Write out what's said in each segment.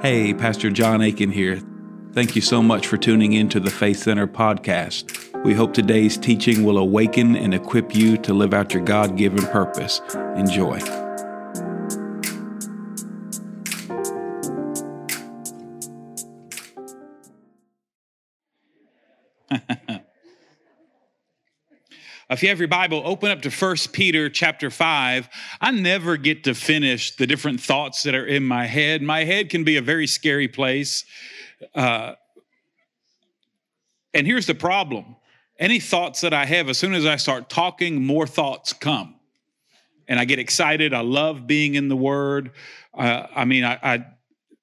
Hey, Pastor John Aiken here. Thank you so much for tuning in to the Faith Center podcast. We hope today's teaching will awaken and equip you to live out your God given purpose. Enjoy. If you have your Bible, open up to 1 Peter chapter 5. I never get to finish the different thoughts that are in my head. My head can be a very scary place. Uh, and here's the problem any thoughts that I have, as soon as I start talking, more thoughts come. And I get excited. I love being in the Word. Uh, I mean, I, I,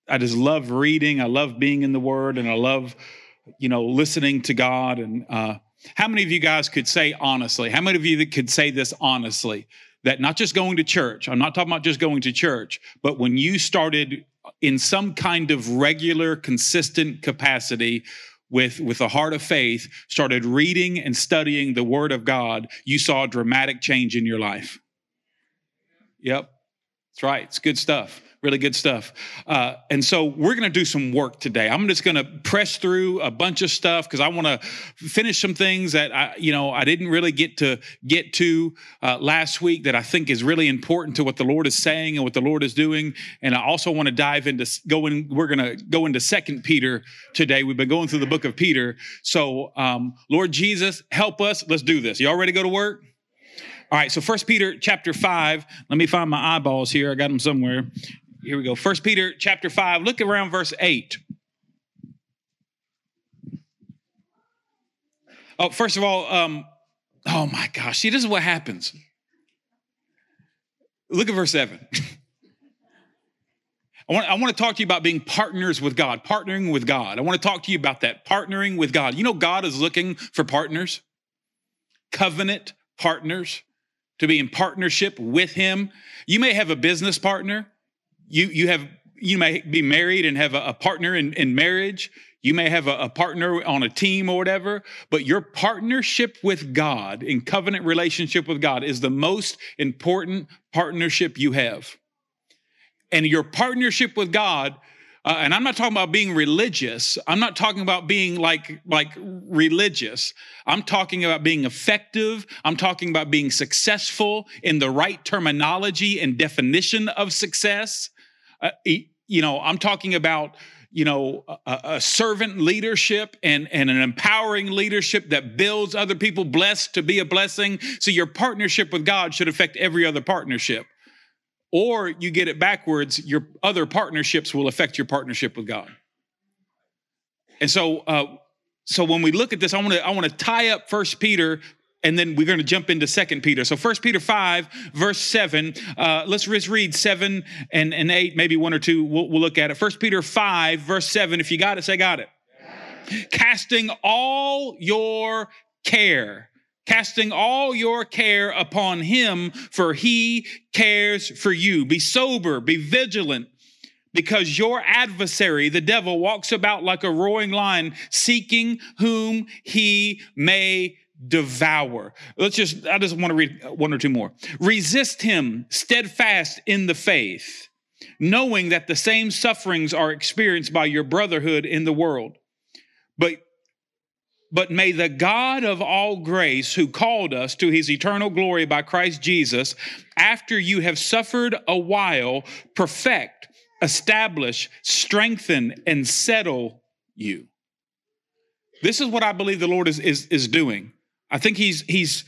I just love reading. I love being in the Word, and I love, you know, listening to God. And uh, how many of you guys could say honestly? How many of you that could say this honestly? That not just going to church, I'm not talking about just going to church, but when you started in some kind of regular, consistent capacity with, with a heart of faith, started reading and studying the Word of God, you saw a dramatic change in your life. Yep, that's right. It's good stuff really good stuff. Uh, and so we're going to do some work today. I'm just going to press through a bunch of stuff because I want to finish some things that I, you know, I didn't really get to get to uh, last week that I think is really important to what the Lord is saying and what the Lord is doing. And I also want to dive into going. We're going to go into Second Peter today. We've been going through the book of Peter. So, um, Lord Jesus, help us. Let's do this. Y'all ready to go to work? All right, so First Peter chapter 5. Let me find my eyeballs here. I got them somewhere. Here we go. First Peter chapter 5. Look around verse 8. Oh, first of all, um, oh my gosh, see, this is what happens. Look at verse 7. I want, I want to talk to you about being partners with God, partnering with God. I want to talk to you about that, partnering with God. You know, God is looking for partners, covenant partners, to be in partnership with Him. You may have a business partner, you you have you may be married and have a, a partner in, in marriage. You may have a, a, partner on a team or whatever but your partnership with god in covenant relationship with god is the most important partnership you have. And your partnership with god uh, and i'm not talking about being religious. I'm not talking about being like like religious. I'm talking about being effective. I'm talking about being successful in the right terminology and definition of success uh, you know, I'm talking about you know a, a, servant leadership and, and an empowering leadership that builds other people blessed to be a blessing. So your partnership with god should affect every other partnership. Or you get it backwards your other partnerships will affect your partnership with god. And so uh, so when we look at this i want to i want to tie up first peter and then we're going to jump into second peter. So first peter 5 verse 7 uh, let's just read 7 and, and 8 maybe one or two we'll, we'll look at it. First peter 5 verse 7 if you got it say got it. Casting all your care casting all your care upon him for he cares for you. Be sober be vigilant because your adversary, the devil, walks about like a roaring lion, seeking whom he may devour. Let's just, I just want to read one or two more. Resist him steadfast in the faith, knowing that the same sufferings are experienced by your brotherhood in the world. But but may the God of all grace, who called us to his eternal glory by Christ Jesus, after you have suffered a while, perfect, establish, strengthen, and settle you. This is what I believe the Lord is, is, is doing. I think he's he's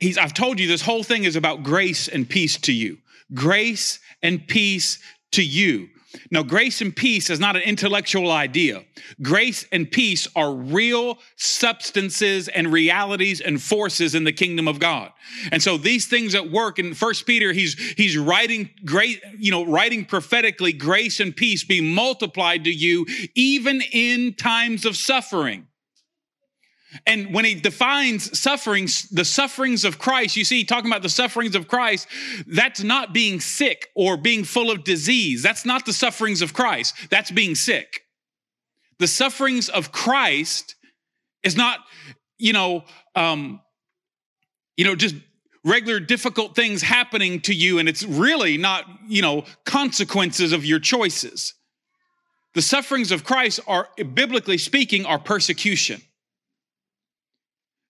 he's I've told you this whole thing is about grace and peace to you. Grace and peace to you. Now, grace and peace is not an intellectual idea. Grace and peace are real substances and realities and forces in the kingdom of God. And so these things at work in First Peter, he's he's writing great, you know, writing prophetically, grace and peace be multiplied to you even in times of suffering. And when he defines sufferings, the sufferings of Christ, you see, talking about the sufferings of Christ, that's not being sick or being full of disease. That's not the sufferings of Christ. That's being sick. The sufferings of Christ is not, you know, um, you know, just regular difficult things happening to you, and it's really not, you know, consequences of your choices. The sufferings of Christ are, biblically speaking, are persecution.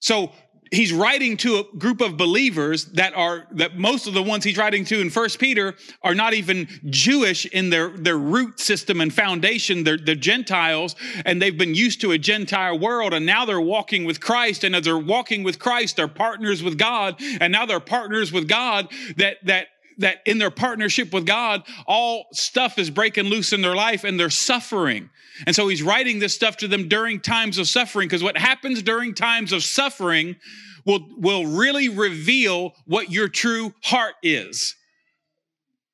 So he's writing to a group of believers that are that most of the ones he's writing to in first peter are not even jewish in their their root system and foundation. They're, they're gentiles and they've been used to a gentile world and now they're walking with christ. And as they're walking with christ they're partners with god and now they're partners with god that that that in their partnership with God, all stuff is breaking loose in their life and they're suffering. And so he's writing this stuff to them during times of suffering because what happens during times of suffering will, will really reveal what your true heart is.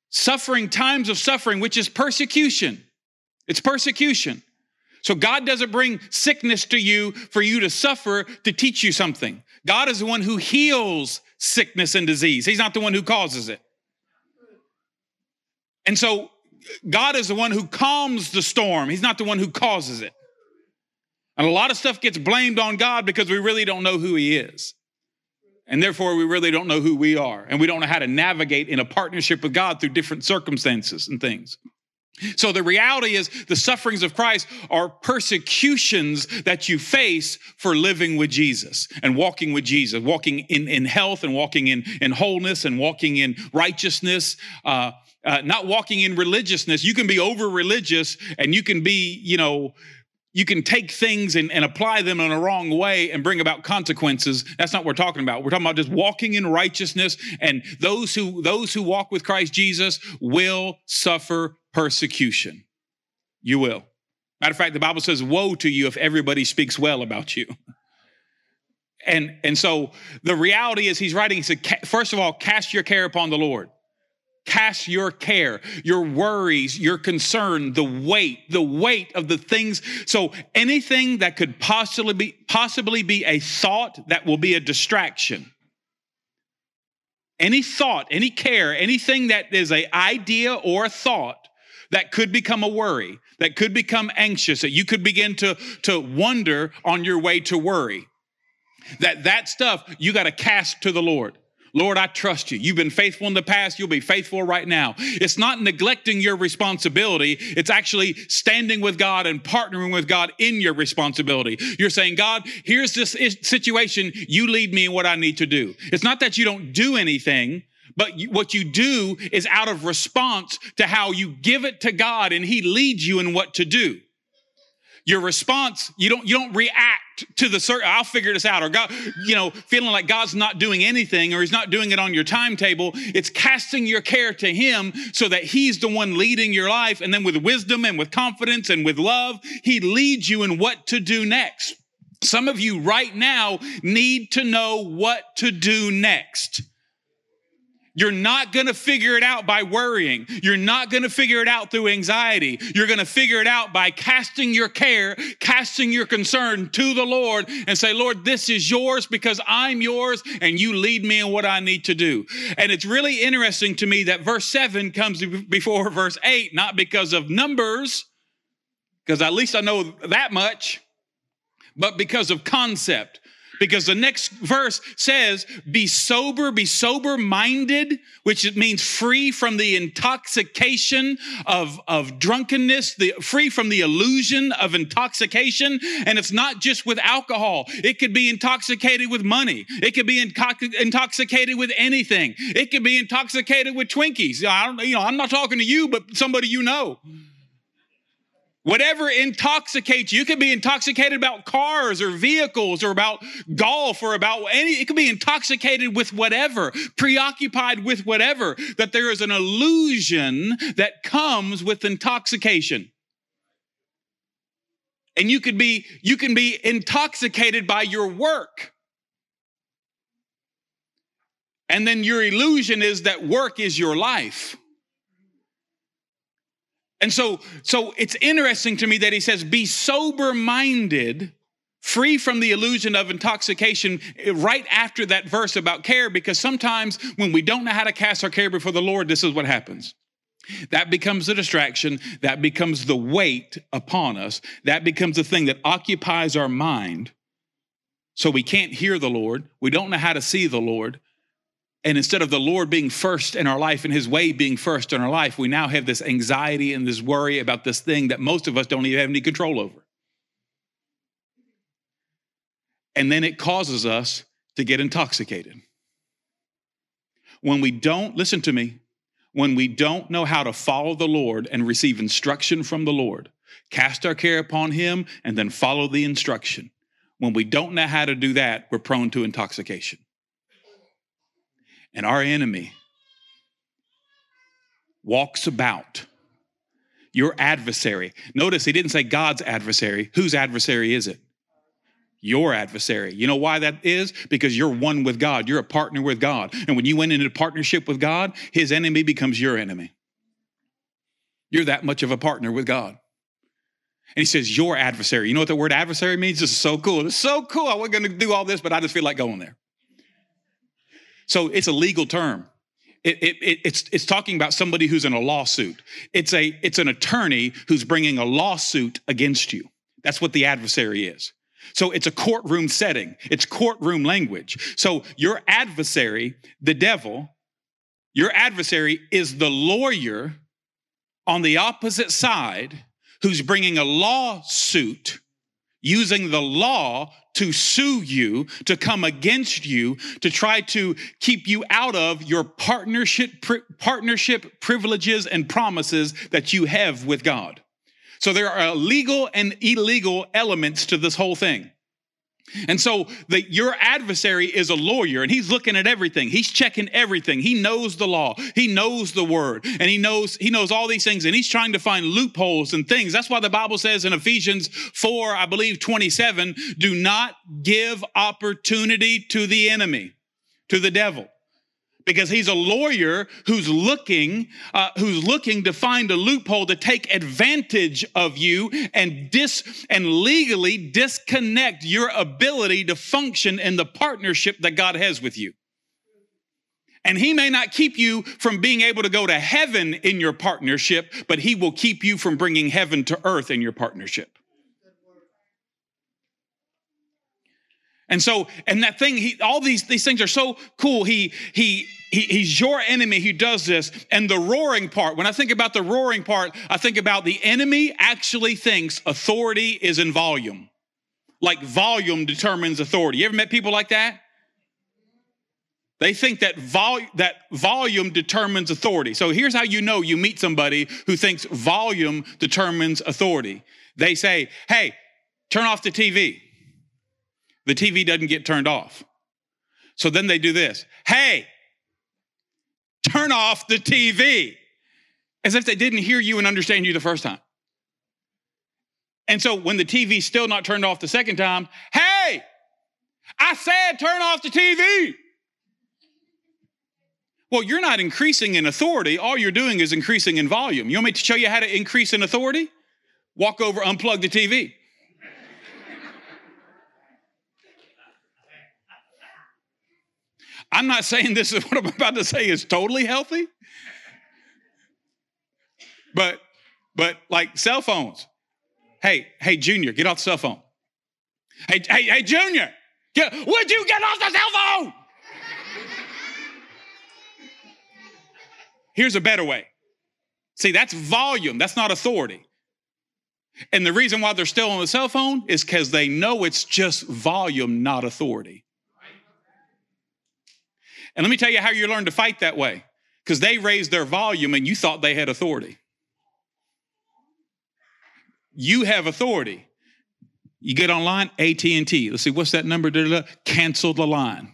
Suffering, times of suffering, which is persecution. It's persecution. So God doesn't bring sickness to you for you to suffer to teach you something. God is the one who heals sickness and disease. He's not the one who causes it. And so God is the one who calms the storm, He's not the one who causes it. And a lot of stuff gets blamed on God because we really don't know who He is. And therefore, we really don't know who we are. And we don't know how to navigate in a partnership with God through different circumstances and things. So the reality is the sufferings of Christ are persecutions that you face for living with Jesus and walking with Jesus, walking in, in health and walking in, in wholeness and walking in righteousness. Uh, uh, not walking in religiousness. You can be over religious and you can be, you know, you can take things and, and apply them in a wrong way and bring about consequences. That's not what we're talking about. We're talking about just walking in righteousness. And those who those who walk with Christ Jesus will suffer persecution. You will. Matter of fact, the Bible says, "Woe to you if everybody speaks well about you." And and so the reality is, he's writing. He said, first of all, cast your care upon the Lord. Cast your care, your worries, your concern, the weight, the weight of the things. So anything that could possibly be, possibly be a thought that will be a distraction. Any thought, any care, anything that is an idea or a thought that could become a worry, that could become anxious, that you could begin to, to wonder on your way to worry. That that stuff you got to cast to the Lord. Lord, I trust you. You've been faithful in the past. You'll be faithful right now. It's not neglecting your responsibility. It's actually standing with God and partnering with God in your responsibility. You're saying, God, here's this situation. You lead me in what I need to do. It's not that you don't do anything. But what you do is out of response to how you give it to God and He leads you in what to do your response you don't you don't react to the certain i'll figure this out or god you know feeling like god's not doing anything or he's not doing it on your timetable it's casting your care to him so that he's the one leading your life and then with wisdom and with confidence and with love he leads you in what to do next. Some of you right now need to know what to do next you're not going to figure it out by worrying. You're not going to figure it out through anxiety. You're going to figure it out by casting your care, casting your concern to the Lord and say, Lord, this is yours because I'm yours and you lead me in what I need to do. And it's really interesting to me that verse 7 comes before verse 8, not because of numbers, because at least I know that much, but because of concept because the next verse says, Be sober, be sober minded, which means free from the intoxication of, of drunkenness, the, free from the illusion of intoxication. And it's not just with alcohol, it could be intoxicated with money, it could be intoxicated with anything, it could be intoxicated with Twinkies. I don't, you know, I'm not talking to you, but somebody you know. Whatever intoxicates you, you could be intoxicated about cars or vehicles or about golf or about any, it could be intoxicated with whatever, preoccupied with whatever, that there is an illusion that comes with intoxication. And you could be, you can be intoxicated by your work. And then your illusion is that work is your life. And so, so it's interesting to me that he says, be sober minded, free from the illusion of intoxication, eh, right after that verse about care, because sometimes when we don't know how to cast our care before the Lord, this is what happens. That becomes a distraction. That becomes the weight upon us. That becomes the thing that occupies our mind. So we can't hear the Lord. We don't know how to see the Lord. And instead of the Lord being first in our life and his way being first in our life, we now have this anxiety and this worry about this thing that most of us don't even have any control over. And then it causes us to get intoxicated. When we don't, listen to me, when we don't know how to follow the Lord and receive instruction from the Lord, cast our care upon him and then follow the instruction. When we don't know how to do that, we're prone to intoxication. And our enemy walks about your adversary. Notice he didn't say God's adversary. Whose adversary is it? Your adversary. You know why that is? Because you're one with God. You're a partner with God. And when you went into partnership with God, his enemy becomes your enemy. You're that much of a partner with God. And he says, Your adversary. You know what the word adversary means? This is so cool. It's so cool. I wasn't going to do all this, but I just feel like going there. So it's a legal term. It, it, it, it's, it's talking about somebody who's in a lawsuit. It's, a, it's an attorney who's bringing a lawsuit against you. That's what the adversary is. So it's a courtroom setting, it's courtroom language. So your adversary, the devil, your adversary is the lawyer on the opposite side who's bringing a lawsuit using the law to sue you, to come against you, to try to keep you out of your partnership, pri- partnership privileges and promises that you have with God. So there are legal and illegal elements to this whole thing. And so the, your adversary is a lawyer and he's looking at everything. He's checking everything. He knows the law. He knows the word and he knows, he knows all these things and he's trying to find loopholes and things. That's why the Bible says in Ephesians 4, I believe 27, do not give opportunity to the enemy, to the devil because he's a lawyer who's looking uh, who's looking to find a loophole to take advantage of you and dis and legally disconnect your ability to function in the partnership that God has with you. And he may not keep you from being able to go to heaven in your partnership, but he will keep you from bringing heaven to earth in your partnership. And so, and that thing, he, all these, these things are so cool. He, he, he, he's your enemy who does this. And the roaring part, when I think about the roaring part, I think about the enemy actually thinks authority is in volume. Like volume determines authority. You ever met people like that? They think that, vol- that volume determines authority. So here's how you know you meet somebody who thinks volume determines authority. They say, hey, turn off the TV the TV doesn't get turned off. So then they do this Hey, turn off the TV. As if they didn't hear you and understand you the first time. And so when the TV's still not turned off the second time, hey, I said turn off the TV. Well, you're not increasing in authority. All you're doing is increasing in volume. You want me to show you how to increase in authority? Walk over, unplug the TV. I'm not saying this is what I'm about to say is totally healthy. But but like cell phones. Hey, hey, Junior, get off the cell phone. Hey, hey, hey, Junior, get, would you get off the cell phone? Here's a better way. See, that's volume, that's not authority. And the reason why they're still on the cell phone is because they know it's just volume, not authority. And let me tell you how you learn to fight that way. Because they raised their volume and you thought they had authority. You have authority. You get online, AT&T. Let's see, what's that number? Cancel the line.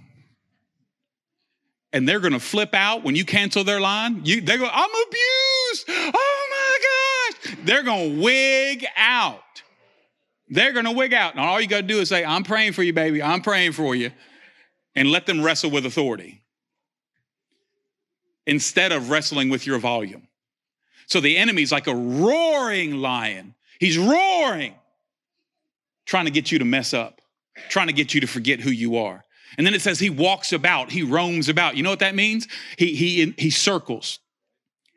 And they're going to flip out when you cancel their line. You, they go, I'm abused. Oh my gosh. They're going to wig out. They're going to wig out. And all you got to do is say, I'm praying for you, baby. I'm praying for you. And let them wrestle with authority instead of wrestling with your volume. So the enemy's like a roaring lion. He's roaring, trying to get you to mess up, trying to get you to forget who you are. And then it says he walks about, he roams about. You know what that means? He, he, he circles.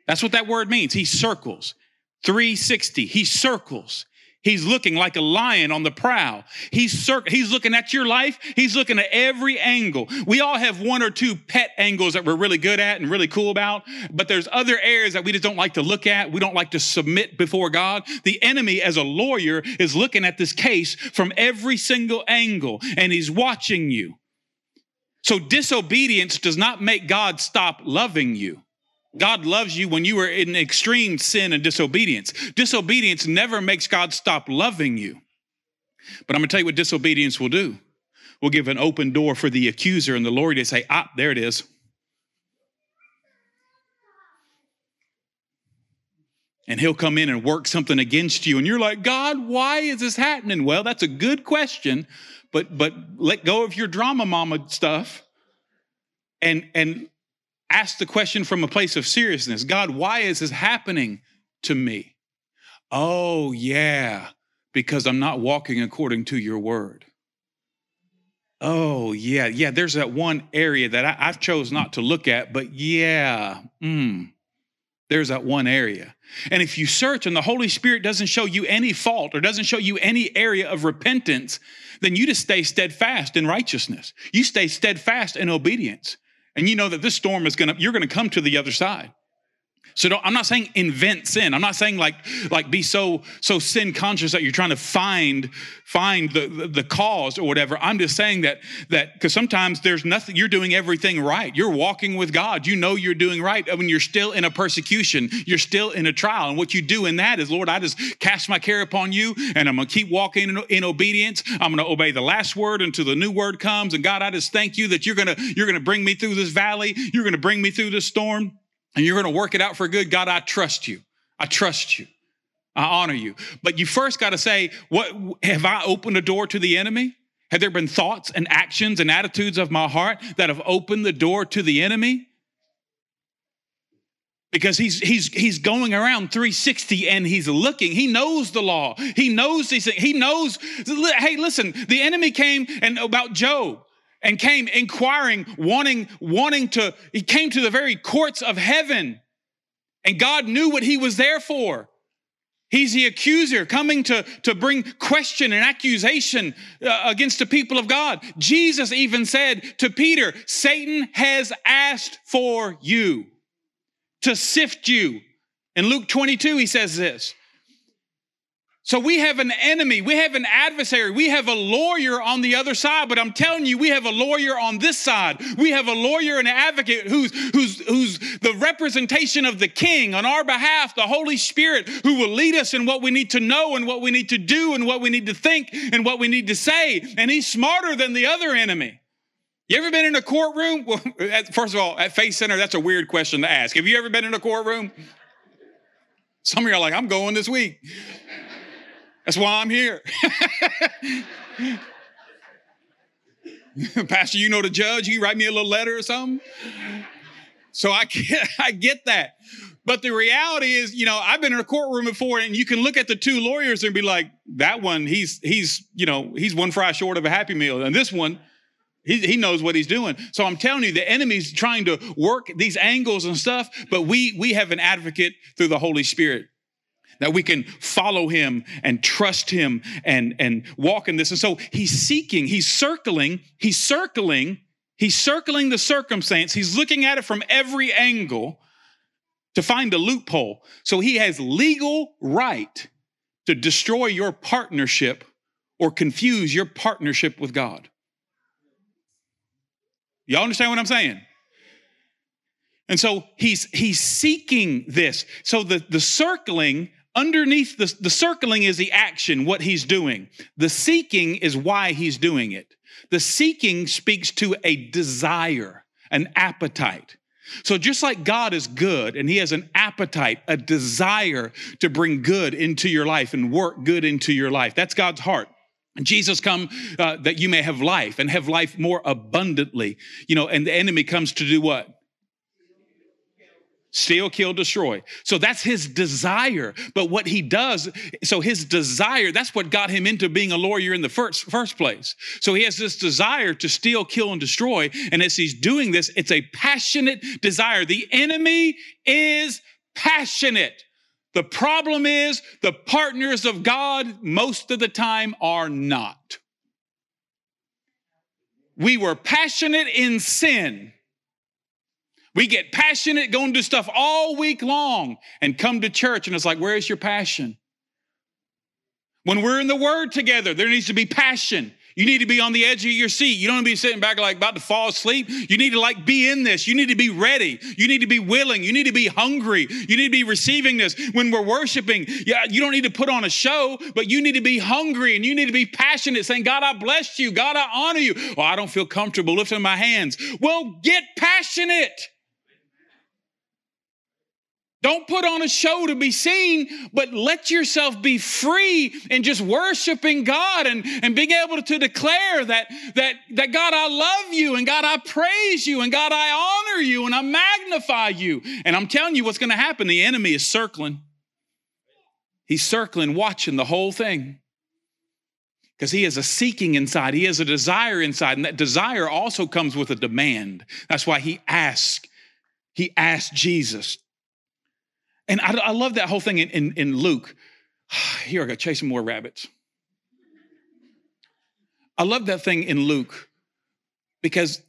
That's what that word means. He circles. 360. He circles. He's looking like a lion on the prowl. He's cir- he's looking at your life. He's looking at every angle. We all have one or two pet angles that we're really good at and really cool about, but there's other areas that we just don't like to look at. We don't like to submit before God. The enemy as a lawyer is looking at this case from every single angle and he's watching you. So disobedience does not make God stop loving you. God loves you when you are in extreme sin and disobedience. Disobedience never makes God stop loving you. But I'm going to tell you what disobedience will do. We'll give an open door for the accuser and the Lord to say, ah, there it is. And he'll come in and work something against you. And you're like, God, why is this happening? Well, that's a good question, but but let go of your drama mama stuff and and ask the question from a place of seriousness God, why is this happening to me? Oh, yeah, because I'm not walking according to your word. Oh, yeah, yeah, there's that one area that I, have chose not to look at, but yeah, mm, there's that one area. And if you search and the Holy Spirit doesn't show you any fault or doesn't show you any area of repentance, then you just stay steadfast in righteousness. You stay steadfast in obedience and you know that this storm is gonna, you're gonna come to the other side. So I'm not saying invent sin. I'm not saying like like be so so sin conscious that you're trying to find find the, the, the cause or whatever. I'm just saying that that because sometimes there's nothing. You're doing everything right. You're walking with God. You know you're doing right. I mean, you're still in a persecution. You're still in a trial. And what you do in that is, Lord, I just cast my care upon you, and I'm gonna keep walking in, in obedience. I'm gonna obey the last word until the new word comes. And God, I just thank you that you're gonna you're gonna bring me through this valley. You're gonna bring me through this storm and you're going to work it out for good, God, I trust you. I trust you. I honor you. But you first got to say, what have I opened a door to the enemy? Have there been thoughts and actions and attitudes of my heart that have opened the door to the enemy? Because he's he's he's going around 360 and he's looking. He knows the law. He knows these things. He knows. Hey, listen, the enemy came and about Job and came inquiring, wanting, wanting to, he came to the very courts of heaven. And God knew what he was there for. He's the accuser coming to, to bring question and accusation uh, against the people of God. Jesus even said to Peter, Satan has asked for you to sift you. In Luke 22, he says this. So we have an enemy, we have an adversary, we have a lawyer on the other side, but I'm telling you, we have a lawyer on this side. We have a lawyer and an advocate who's who's who's the representation of the king on our behalf, the Holy Spirit, who will lead us in what we need to know and what we need to do and what we need to think and what we need to say. And he's smarter than the other enemy. You ever been in a courtroom? Well, first of all, at Faith Center, that's a weird question to ask. Have you ever been in a courtroom? Some of you are like, I'm going this week. That's why I'm here. Pastor, you know the judge, you write me a little letter or something. So I get, I get that. But the reality is, you know, I've been in a courtroom before and you can look at the two lawyers and be like, that one, he's, he's, you know, he's one fry short of a happy meal. And this one, he, he knows what he's doing. So I'm telling you, the enemy's trying to work these angles and stuff, but we, we have an advocate through the Holy Spirit that we can follow him and trust him and, and walk in this. And so he's seeking, he's circling, he's circling, he's circling the circumstance. He's looking at it from every angle to find a loophole. So he has legal right to destroy your partnership or confuse your partnership with God. Y'all understand what I'm saying? And so he's he's seeking this. So the, the circling underneath the, the circling is the action, what he's doing. The seeking is why he's doing it. The seeking speaks to a desire, an appetite. So, just like God is good and He has an appetite, a desire to bring good into your life and work good into your life, that's God's heart. Jesus come uh, that you may have life and have life more abundantly. You know, and the enemy comes to do what? Steal, kill, destroy. So that's his desire. But what he does, so his desire, that's what got him into being a lawyer in the first, first place. So he has this desire to steal, kill, and destroy. And as he's doing this, it's a passionate desire. The enemy is passionate The problem is the partners of God most of the time are not. We were passionate in sin. We get passionate going to do stuff all week long and come to church and it's like, where's your passion? When we're in the Word together, there needs to be passion. You need to be on the edge of your seat. You don't want to be sitting back like about to fall asleep. You need to like be in this. You need to be ready. You need to be willing. You need to be hungry. You need to be receiving this. When we're worshiping, yeah, you don't need to put on a show, but you need to be hungry and you need to be passionate, saying, God, I bless you. God, I honor you. Well, I don't feel comfortable lifting my hands. Well, get passionate. Don't put on a show to be seen, but let yourself be free in just worshiping God and, and being able to declare that, that, that God, I love you and God, I praise you and God, I honor you and I magnify you. And I'm telling you what's going to happen. The enemy is circling. He's circling, watching the whole thing. Because he has a seeking inside, he has a desire inside, and that desire also comes with a demand. That's why he asked, he asked Jesus and I, I love that whole thing in, in, in Luke. Here I go, chasing more rabbits. I love that thing in Luke because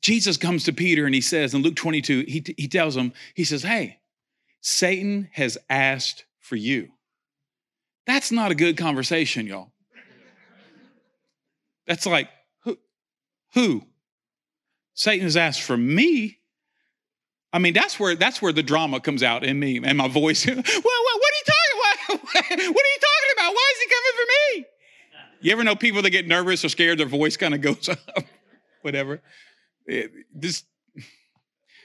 Jesus comes to Peter and he says in Luke 22, he, he tells him, he says, Hey, Satan has asked for you. That's not a good conversation, y'all. That's like, who? Who? Satan has asked for me. I mean, that's where that's where the drama comes out in me and my voice. well, what, what, are you talking about? what are you talking about? Why is he coming for me? You ever know people that get nervous or scared, their voice kind of goes up, whatever. It, this,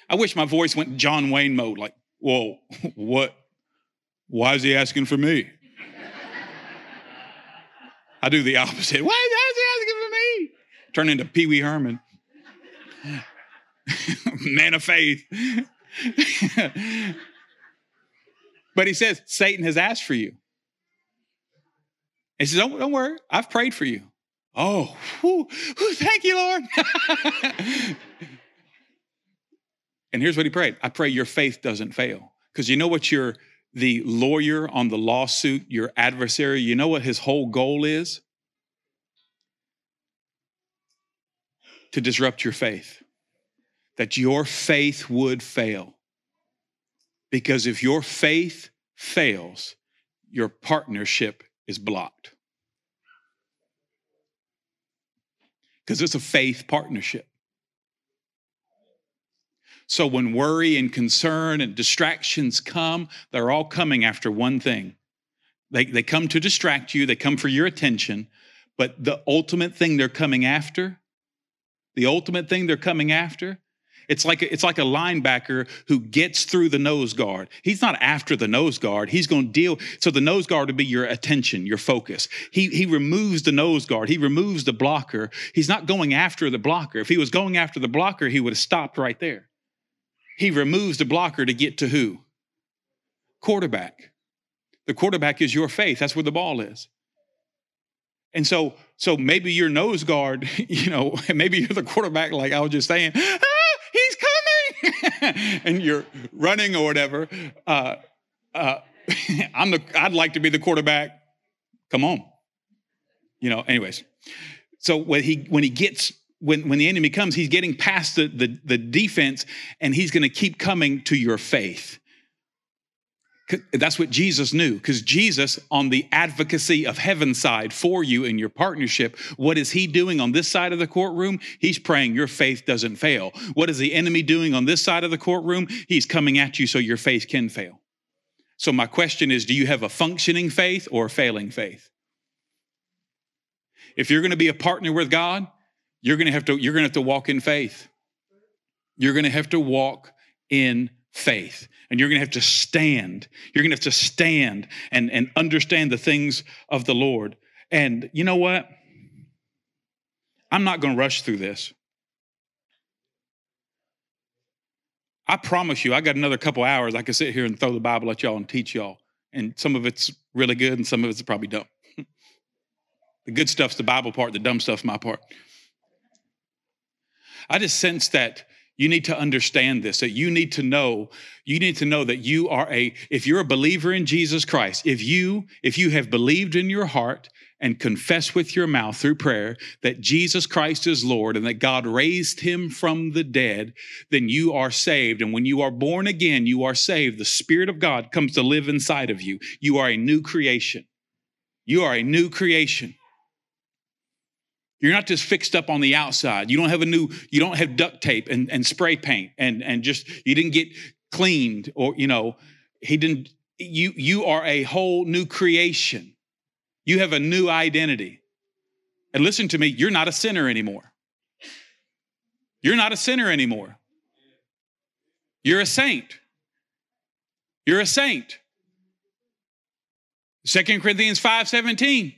I wish my voice went John Wayne mode, like, whoa, what? Why is he asking for me? I do the opposite. Why is he asking for me? Turn into Pee Wee Herman. man of faith. but he says, Satan has asked for you. He says, don't, don't worry, I've prayed for you. Oh, whew, whew, thank you, Lord. and here's what he prayed I pray your faith doesn't fail. Because you know what your the lawyer on the lawsuit, your adversary, you know what his whole goal is? To disrupt your faith that your faith would fail. Because if your faith fails, your partnership is blocked. Because it's a faith partnership. So when worry and concern and distractions come, they're all coming after one thing. They, they come to distract you, they come for your attention, but the ultimate thing they're coming after, the ultimate thing they're coming after it's like it's like a linebacker who gets through the nose guard. He's not after the nose guard. He's going to deal. So the nose guard would be your attention, your focus. He he removes the nose guard. He removes the blocker. He's not going after the blocker. If he was going after the blocker, he would have stopped right there. He removes the blocker to get to who? Quarterback. The quarterback is your faith. That's where the ball is. And so, so maybe your nose guard, you know, maybe you're the quarterback, like I was just saying, and you're running or whatever, uh, uh, I'm the, I'd like to be the quarterback. Come on. You know, anyways. So when he when he gets when when the enemy comes, he's getting past the the, the defense and he's going to keep coming to your faith. That's what Jesus knew, because Jesus, on the advocacy of heaven side for you in your partnership, what is he doing on this side of the courtroom? He's praying your faith doesn't fail. What is the enemy doing on this side of the courtroom? He's coming at you so your faith can fail. So, my question is do you have a functioning faith or a failing faith? If you're going to be a partner with God, you're going to have to, you're going to, have to walk in faith. You're going to have to walk in faith. And you're going to have to stand. You're going to have to stand and, and understand the things of the Lord. And you know what? I'm not going to rush through this. I promise you, I got another couple hours. I can sit here and throw the Bible at y'all and teach y'all. And some of it's really good and some of it's probably dumb. the good stuff's the Bible part, the dumb stuff's my part. I just sense that You need to understand this, that you need to know, you need to know that you are a, if you're a believer in Jesus Christ, if you, if you have believed in your heart and confess with your mouth through prayer that Jesus Christ is Lord and that God raised him from the dead, then you are saved. And when you are born again, you are saved. The Spirit of God comes to live inside of you. You are a new creation. You are a new creation. You're not just fixed up on the outside. You don't have a new, you don't have duct tape and, and spray paint and, and just, you didn't get cleaned or, you know, he didn't, you, you are a whole new creation. You have a new identity. And listen to me, you're not a sinner anymore. You're not a sinner anymore. You're a saint. You're a saint. Second Corinthians 5 17.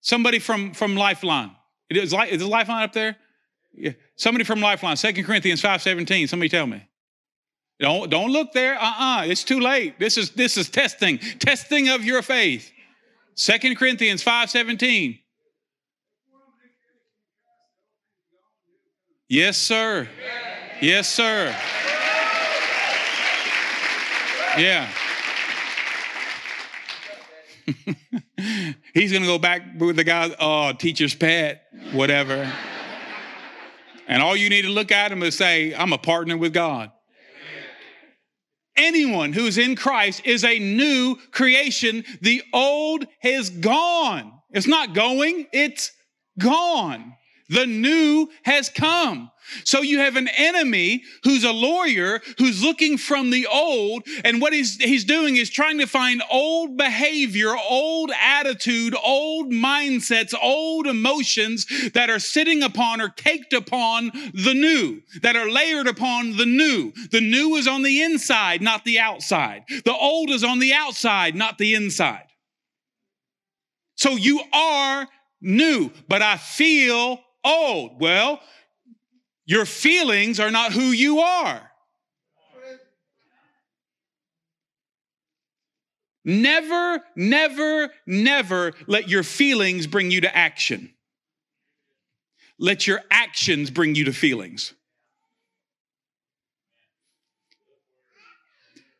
Somebody from, from Lifeline. Is the Lifeline up there? Yeah. Somebody from Lifeline, 2 Corinthians 5.17. Somebody tell me. Don't, don't look there. Uh-uh. It's too late. This is this is testing. Testing of your faith. 2 Corinthians 5.17. Yes, sir. Yes, sir. Yeah. He's going to go back with the guy, oh, teacher's pet, whatever. and all you need to look at him and say, I'm a partner with God. Anyone who's in Christ is a new creation. The old has gone. It's not going, it's gone. The new has come. So you have an enemy who's a lawyer who's looking from the old, and what he's, he's doing is trying to find old behavior, old attitude, old mindsets, old emotions that are sitting upon or caked upon the new, that are layered upon the new. The new is on the inside, not the outside. The old is on the outside, not the inside. So you are new, but I feel old. Well, your feelings are not who you are. Never, never, never let your feelings bring you to action. Let your actions bring you to feelings.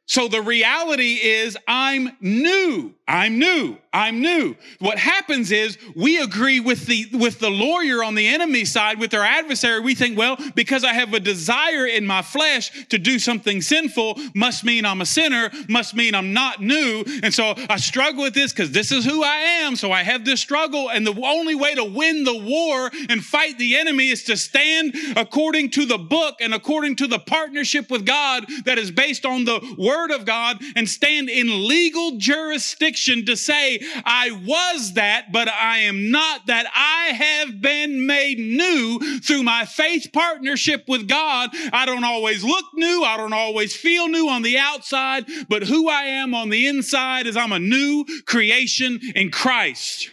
So the reality is, I'm new. I'm new. I'm new. What happens is we agree with the with the lawyer on the enemy side, with our adversary. We think, well, because I have a desire in my flesh to do something sinful, must mean I'm a sinner, must mean I'm not new. And so I struggle with this because this is who I am. So I have this struggle. And the only way to win the war and fight the enemy is to stand according to the book and according to the partnership with God that is based on the word word of God and stand in legal jurisdiction to say, I was that, but I am not that. I have been made new through my faith partnership with God. I don't always look new. I don't always feel new on the outside, but who I am on the inside is I'm a new creation in Christ.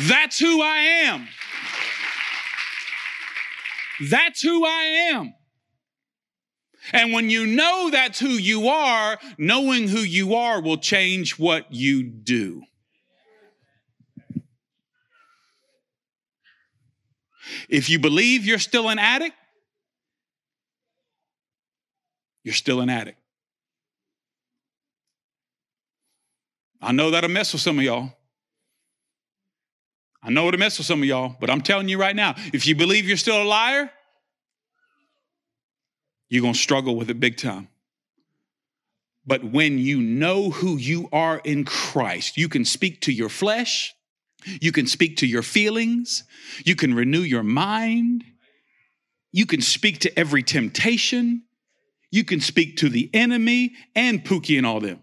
That's who I am. That's who I am. And when you know that's who you are, knowing who you are will change what you do. If you believe you're still an addict, you're still an addict. I know that'll mess with some of y'all. I know it'll mess with some of y'all, but I'm telling you right now if you believe you're still a liar, you're going to struggle with it big time. But when you know who you are in Christ, you can speak to your flesh, you can speak to your feelings, you can renew your mind, you can speak to every temptation, you can speak to the enemy and Pookie and all them.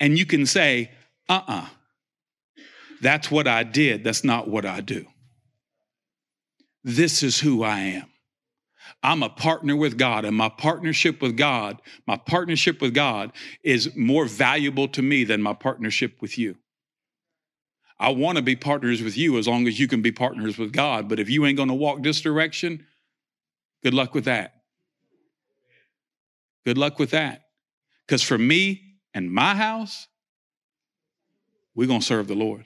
And you can say, uh uh-uh, uh, that's what I did, that's not what I do. This is who I am. I'm a partner with God, and my partnership with God, my partnership with God is more valuable to me than my partnership with you. I want to be partners with you as long as you can be partners with God. But if you ain't going to walk this direction, good luck with that. Good luck with that. Because for me and my house, we're going to serve the Lord.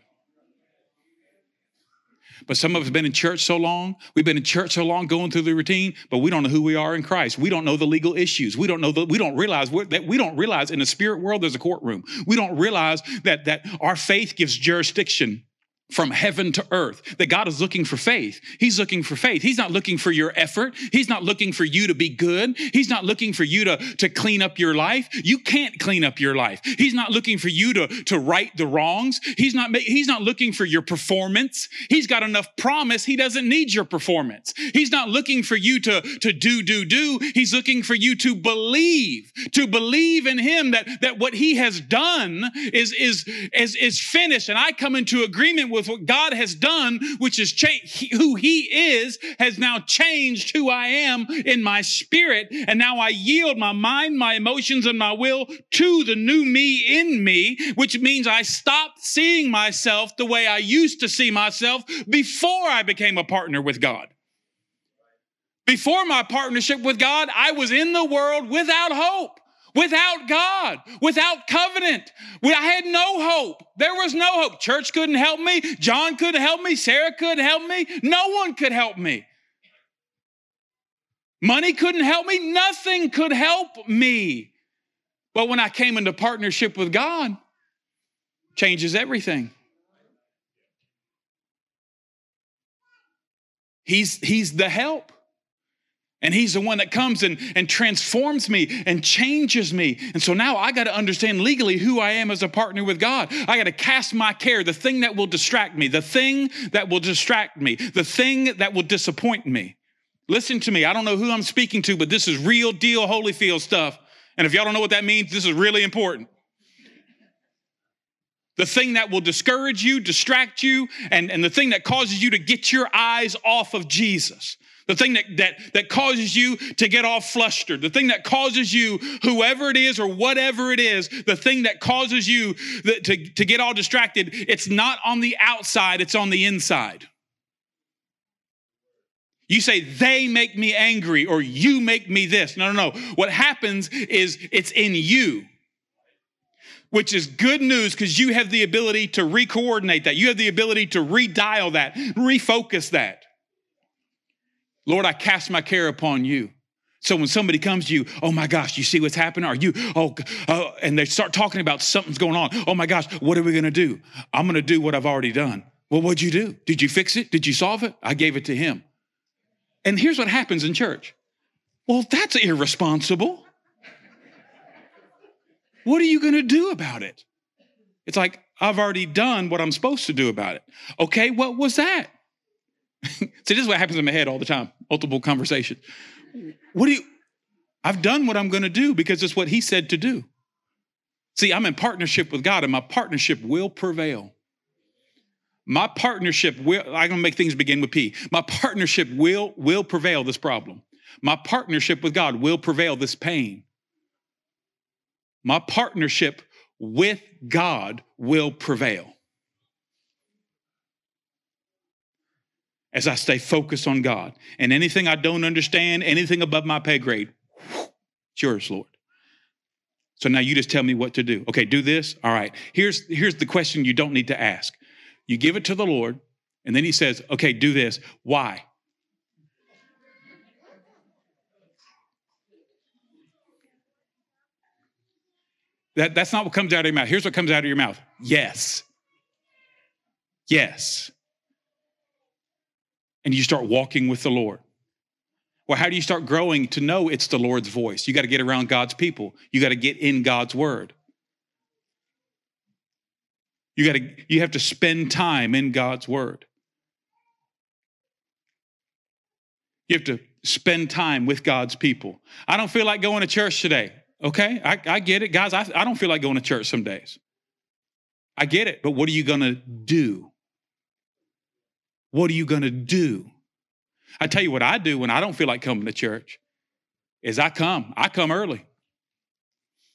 But some of us have been in church so long, we've been in church so long going through the routine, but we don't know who we are in Christ. We don't know the legal issues. We don't know that we don't realize that we don't realize in the spirit world there's a courtroom. We don't realize that that our faith gives jurisdiction from heaven to earth, that God is looking for faith. He's looking for faith. He's not looking for your effort. He's not looking for you to be good. He's not looking for you to, to clean up your life. You can't clean up your life. He's not looking for you to, to right the wrongs. He's not, he's not looking for your performance. He's got enough promise. He doesn't need your performance. He's not looking for you to, to do, do, do. He's looking for you to believe, to believe in him that, that what he has done is, is, is, is finished. And I come into agreement with with what God has done, which is change, who He is, has now changed who I am in my spirit. And now I yield my mind, my emotions, and my will to the new me in me, which means I stopped seeing myself the way I used to see myself before I became a partner with God. Before my partnership with God, I was in the world without hope without God, without covenant. I had no hope. There was no hope. Church couldn't help me. John couldn't help me. Sarah couldn't help me. No one could help me. Money couldn't help me. Nothing could help me. But when I came into partnership with God, changes everything. He's, he's the help. And he's the one that comes and, and transforms me and changes me. And so now I got to understand legally who I am as a partner with God. I got to cast my care, the thing that will distract me, the thing that will distract me, the thing that will disappoint me. Listen to me. I don't know who I'm speaking to, but this is real deal Holyfield stuff. And if y'all don't know what that means, this is really important. The thing that will discourage you, distract you, and, and the thing that causes you to get your eyes off of Jesus the thing that, that, that causes you to get all flustered, the thing that causes you, whoever it is or whatever it is, the thing that causes you to, to get all distracted, it's not on the outside, it's on the inside. You say, they make me angry or you make me this. No, no, no. What happens is it's in you, which is good news because you have the ability to re coordinate that. You have the ability to redial that, refocus that. Lord, I cast my care upon you. So when somebody comes to you, oh my gosh, you see what's happening? Are you, oh, oh and they start talking about something's going on. Oh my gosh, what are we going to do? I'm going to do what I've already done. Well, what'd you do? Did you fix it? Did you solve it? I gave it to him. And here's what happens in church. Well, that's irresponsible. What are you going to do about it? It's like, I've already done what I'm supposed to do about it. Okay, what was that? See, this is what happens in my head all the time, multiple conversations. What do you, I've done what I'm going to do because it's what he said to do. See, I'm in partnership with God and my partnership will prevail. My partnership will, I'm going to make things begin with P. My partnership will, will prevail this problem. My partnership with God will prevail this pain. My partnership with God will prevail. as I stay focused on God. And anything I don't understand, anything above my pay grade, it's yours, Lord. So now you just tell me what to do. Okay, do this. All right. Here's, here's the question you don't need to ask. You give it to the Lord, and then he says, okay, do this. Why? That, that's not what comes out of your mouth. Here's what comes out of your mouth. Yes. Yes and you start walking with the Lord. Well, how do you start growing to know it's the Lord's voice? You got to get around God's people. You got to get in God's word. You got to you have to spend time in God's word. You have to spend time with God's people. I don't feel like going to church today. Okay, I, I get it, guys. I, I don't feel like going to church some days. I get it, but what are you going to do? What are you going to do? I tell you what I do when I don't feel like coming to church is I come. I come early.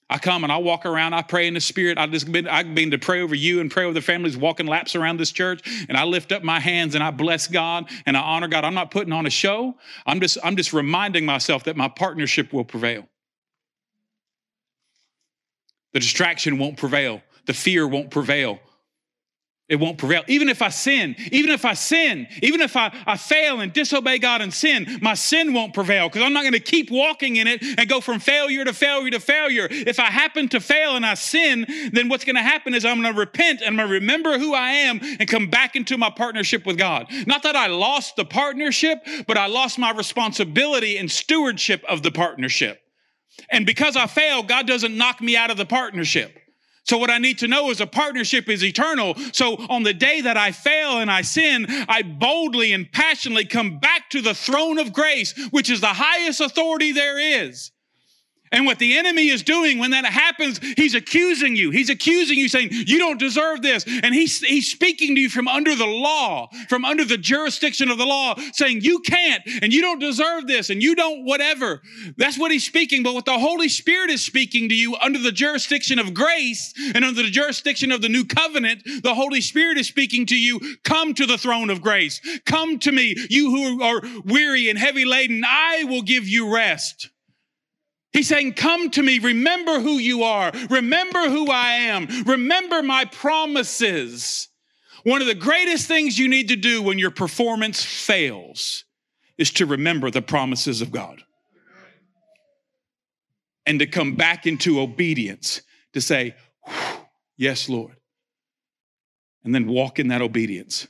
I come and I walk around. I pray in the spirit. I just been I've been to pray over you and pray over the families walking laps around this church. And I lift up my hands and I bless God and I honor God. I'm not putting on a show. I'm just I'm just reminding myself that my partnership will prevail. The distraction won't prevail. The fear won't prevail. it won't prevail. Even if I sin, even if I sin, even if I, I fail and disobey God and sin, my sin won't prevail because I'm not going to keep walking in it and go from failure to failure to failure. If I happen to fail and I sin, then what's going to happen is I'm going to repent and I'm going to remember who I am and come back into my partnership with God. Not that I lost the partnership, but I lost my responsibility and stewardship of the partnership. And because I fail, God doesn't knock me out of the partnership. So, what I need to know is a partnership is eternal. So, on the day that I fail and I sin, I boldly and passionately come back to the throne of grace, which is the highest authority there is. And what the enemy is doing when that happens, he's accusing you. He's accusing you, saying, You don't deserve this. And he's, he's speaking to you from under the law, from under the jurisdiction of the law, saying, You can't, and you don't deserve this, and you don't whatever. That's what he's speaking. But what the Holy Spirit is speaking to you under the jurisdiction of grace and under the jurisdiction of the new covenant, the Holy Spirit is speaking to you, Come to the throne of grace. Come to me, you who are weary and heavy laden. I will give you rest. He's saying, Come to me, remember who you are, remember who I am, remember my promises. One of the greatest things you need to do when your performance fails is to remember the promises of God and to come back into obedience to say, Yes, Lord. And then walk in that obedience.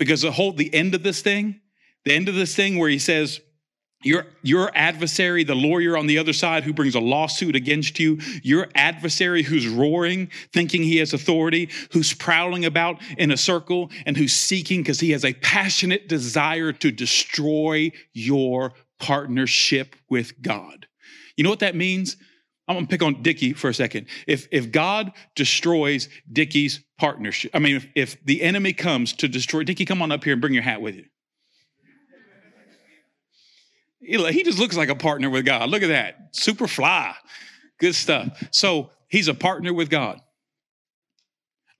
Because the whole, the end of this thing, the end of this thing where he says, your, your adversary, the lawyer on the other side who brings a lawsuit against you, your adversary who's roaring, thinking he has authority, who's prowling about in a circle, and who's seeking because he has a passionate desire to destroy your partnership with God. You know what that means? I'm gonna pick on Dickie for a second. If if God destroys Dickie's partnership, I mean, if, if the enemy comes to destroy Dickie, come on up here and bring your hat with you. He just looks like a partner with God. Look at that. Super fly. Good stuff. So he's a partner with God.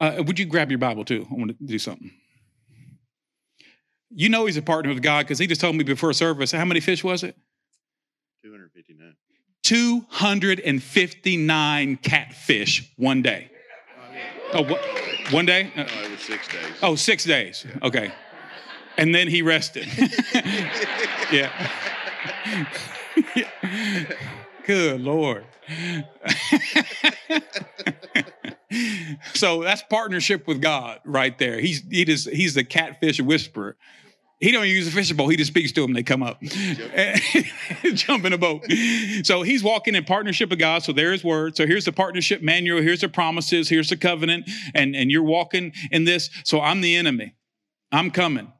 Uh, would you grab your Bible too? I want to do something. You know he's a partner with God because he just told me before service. How many fish was it? 259. 259 catfish one day. Oh, what? One day? Uh, it was six days. Oh, six days. Okay. And then he rested. yeah. Good Lord. so that's partnership with God right there. He's he just he's the catfish whisperer. He don't use a fishing boat. He just speaks to them. They come up, jump in a boat. So he's walking in partnership with God. So there's word. So here's the partnership manual. Here's the promises. Here's the covenant. And and you're walking in this. So I'm the enemy. I'm coming.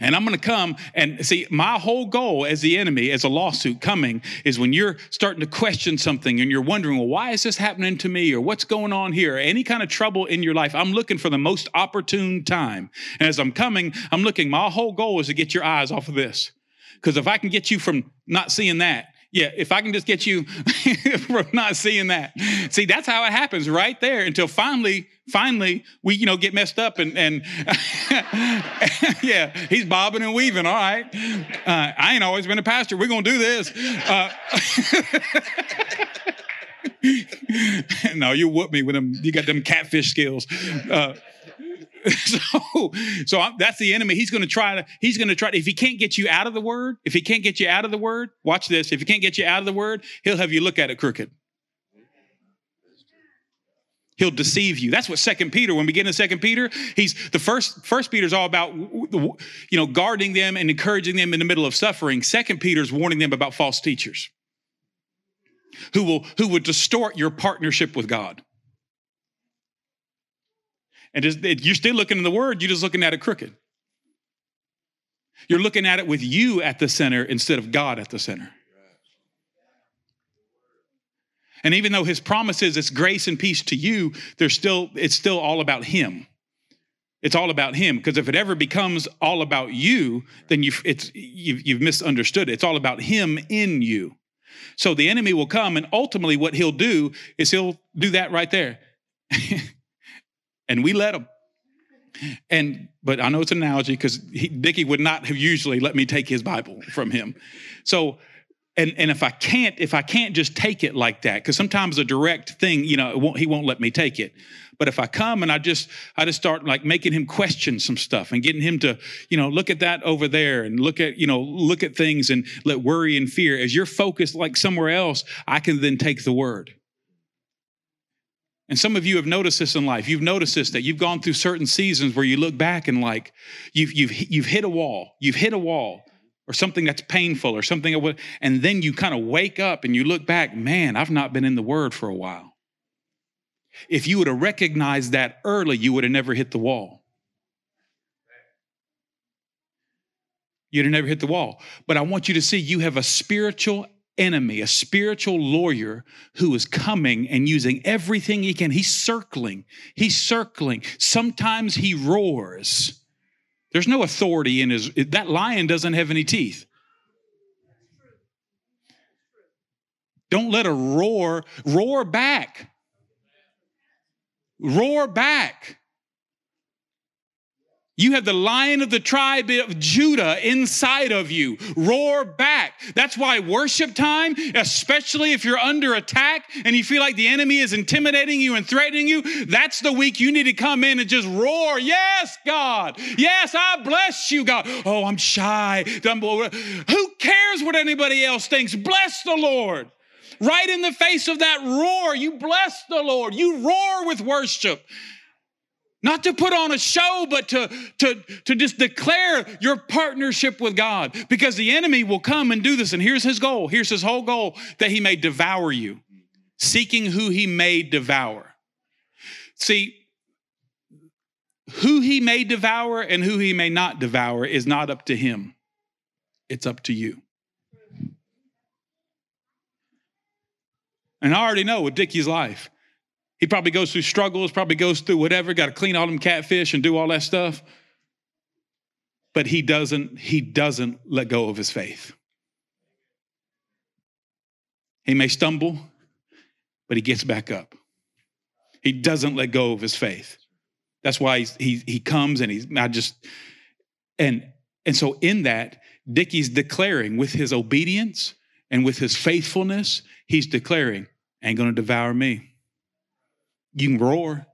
And I'm going to come and see, my whole goal as the enemy, as a lawsuit coming, is when you're starting to question something and you're wondering, well, why is this happening to me? Or what's going on here? Any kind of trouble in your life, I'm looking for the most opportune time. And as I'm coming, I'm looking, my whole goal is to get your eyes off of this. Because if I can get you from not seeing that, yeah, if I can just get you from not seeing that. See, that's how it happens right there until finally finally we you know get messed up and and yeah he's bobbing and weaving all right. Uh, i ain't always been a pastor. We're gonna do this. Uh, no you whoop me with them you got them catfish skills. Uh, so so I'm, that's the enemy he's going to try to he's going to try to, if he can't get you out of the word if he can't get you out of the word watch this if he can't get you out of the word he'll have you look at it crooked He'll deceive you. That's what Second Peter. When we get into Second Peter, he's the first. First Peter's all about you know guarding them and encouraging them in the middle of suffering. Second Peter's warning them about false teachers who will who would distort your partnership with God. And just, you're still looking in the Word. You're just looking at it crooked. You're looking at it with you at the center instead of God at the center. And even though his promises it's grace and peace to you, there's still it's still all about him. It's all about him because if it ever becomes all about you, then you've it's you've, you've misunderstood. It. It's all about him in you. So the enemy will come, and ultimately, what he'll do is he'll do that right there, and we let him. And but I know it's an analogy because Dickie would not have usually let me take his Bible from him. So and and if I can't if I can't just take it like that because sometimes a direct thing you know won't, he won't let me take it but if I come and I just I just start like making him question some stuff and getting him to you know look at that over there and look at you know look at things and let worry and fear as you're focused like somewhere else I can then take the word and some of you have noticed this in life. You've noticed this that you've gone through certain seasons where you look back and like you've you've you've hit a wall. You've hit a wall or something that's painful or something and then you kind of wake up and you look back, man, I've not been in the word for a while. If you would have recognized that early, you would have never hit the wall. You'd have never hit the wall. But I want you to see you have a spiritual enemy, a spiritual lawyer who is coming and using everything he can. He's circling, he's circling. Sometimes he roars. There's no authority in his, that lion doesn't have any teeth. Don't let a roar, roar back. Roar back. You have the lion of the tribe of Judah inside of you. Roar back. That's why worship time, especially if you're under attack and you feel like the enemy is intimidating you and threatening you, that's the week you need to come in and just roar. Yes, God. Yes, I bless you, God. Oh, I'm shy. Who cares what anybody else thinks? Bless the Lord. Right in the face of that roar, you bless the Lord. You roar with worship. Not to put on a show, but to, to, to just declare your partnership with God. Because the enemy will come and do this. And here's his goal. Here's his whole goal that he may devour you, seeking who he may devour. See, who he may devour and who he may not devour is not up to him, it's up to you. And I already know with Dickie's life, he probably goes through struggles, probably goes through whatever, got to clean all them catfish and do all that stuff. But he doesn't, he doesn't let go of his faith. He may stumble, but he gets back up. He doesn't let go of his faith. That's why he, he comes and he's, I just, and, and so in that, Dickie's declaring with his obedience and with his faithfulness, he's declaring, ain't gonna devour me. You can roar,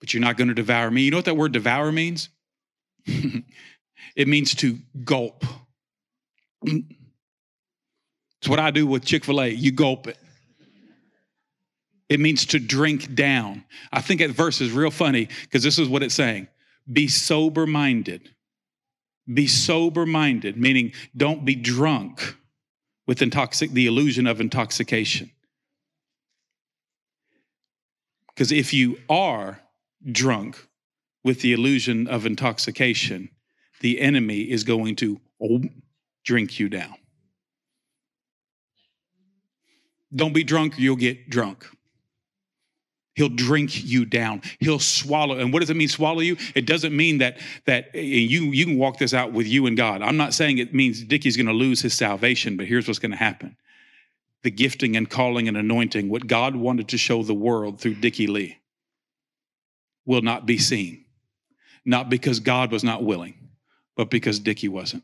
but you're not going to devour me. You know what that word devour means? it means to gulp. It's what I do with Chick fil A. You gulp it. It means to drink down. I think that verse is real funny because this is what it's saying be sober minded. Be sober minded, meaning don't be drunk with intoxic- the illusion of intoxication. Because if you are drunk with the illusion of intoxication, the enemy is going to oh, drink you down. Don't be drunk, you'll get drunk. He'll drink you down. He'll swallow. And what does it mean, swallow you? It doesn't mean that that you you can walk this out with you and God. I'm not saying it means Dickie's going to lose his salvation, but here's what's going to happen the gifting and calling and anointing, what God wanted to show the world through Dickie Lee, will not be seen. Not because God was not willing, but because Dickie wasn't.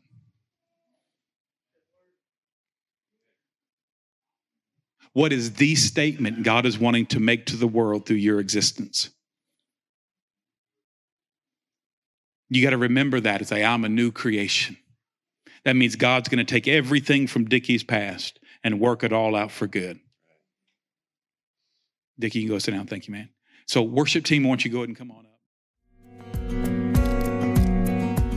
What is the statement God is wanting to make to the world through your existence? You got to remember that say, I'm a new creation. That means God's going to take everything from Dickie's past and work it all out for good. Dickie, you can go sit down. Thank you, man. So, worship team, why don't you go ahead and come on up.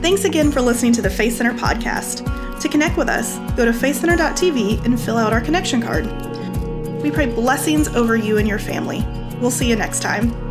Thanks again for listening to the Faith Center podcast. To connect with us, go to faithcenter.tv and fill out our connection card. We pray blessings over you and your family. We'll see you next time.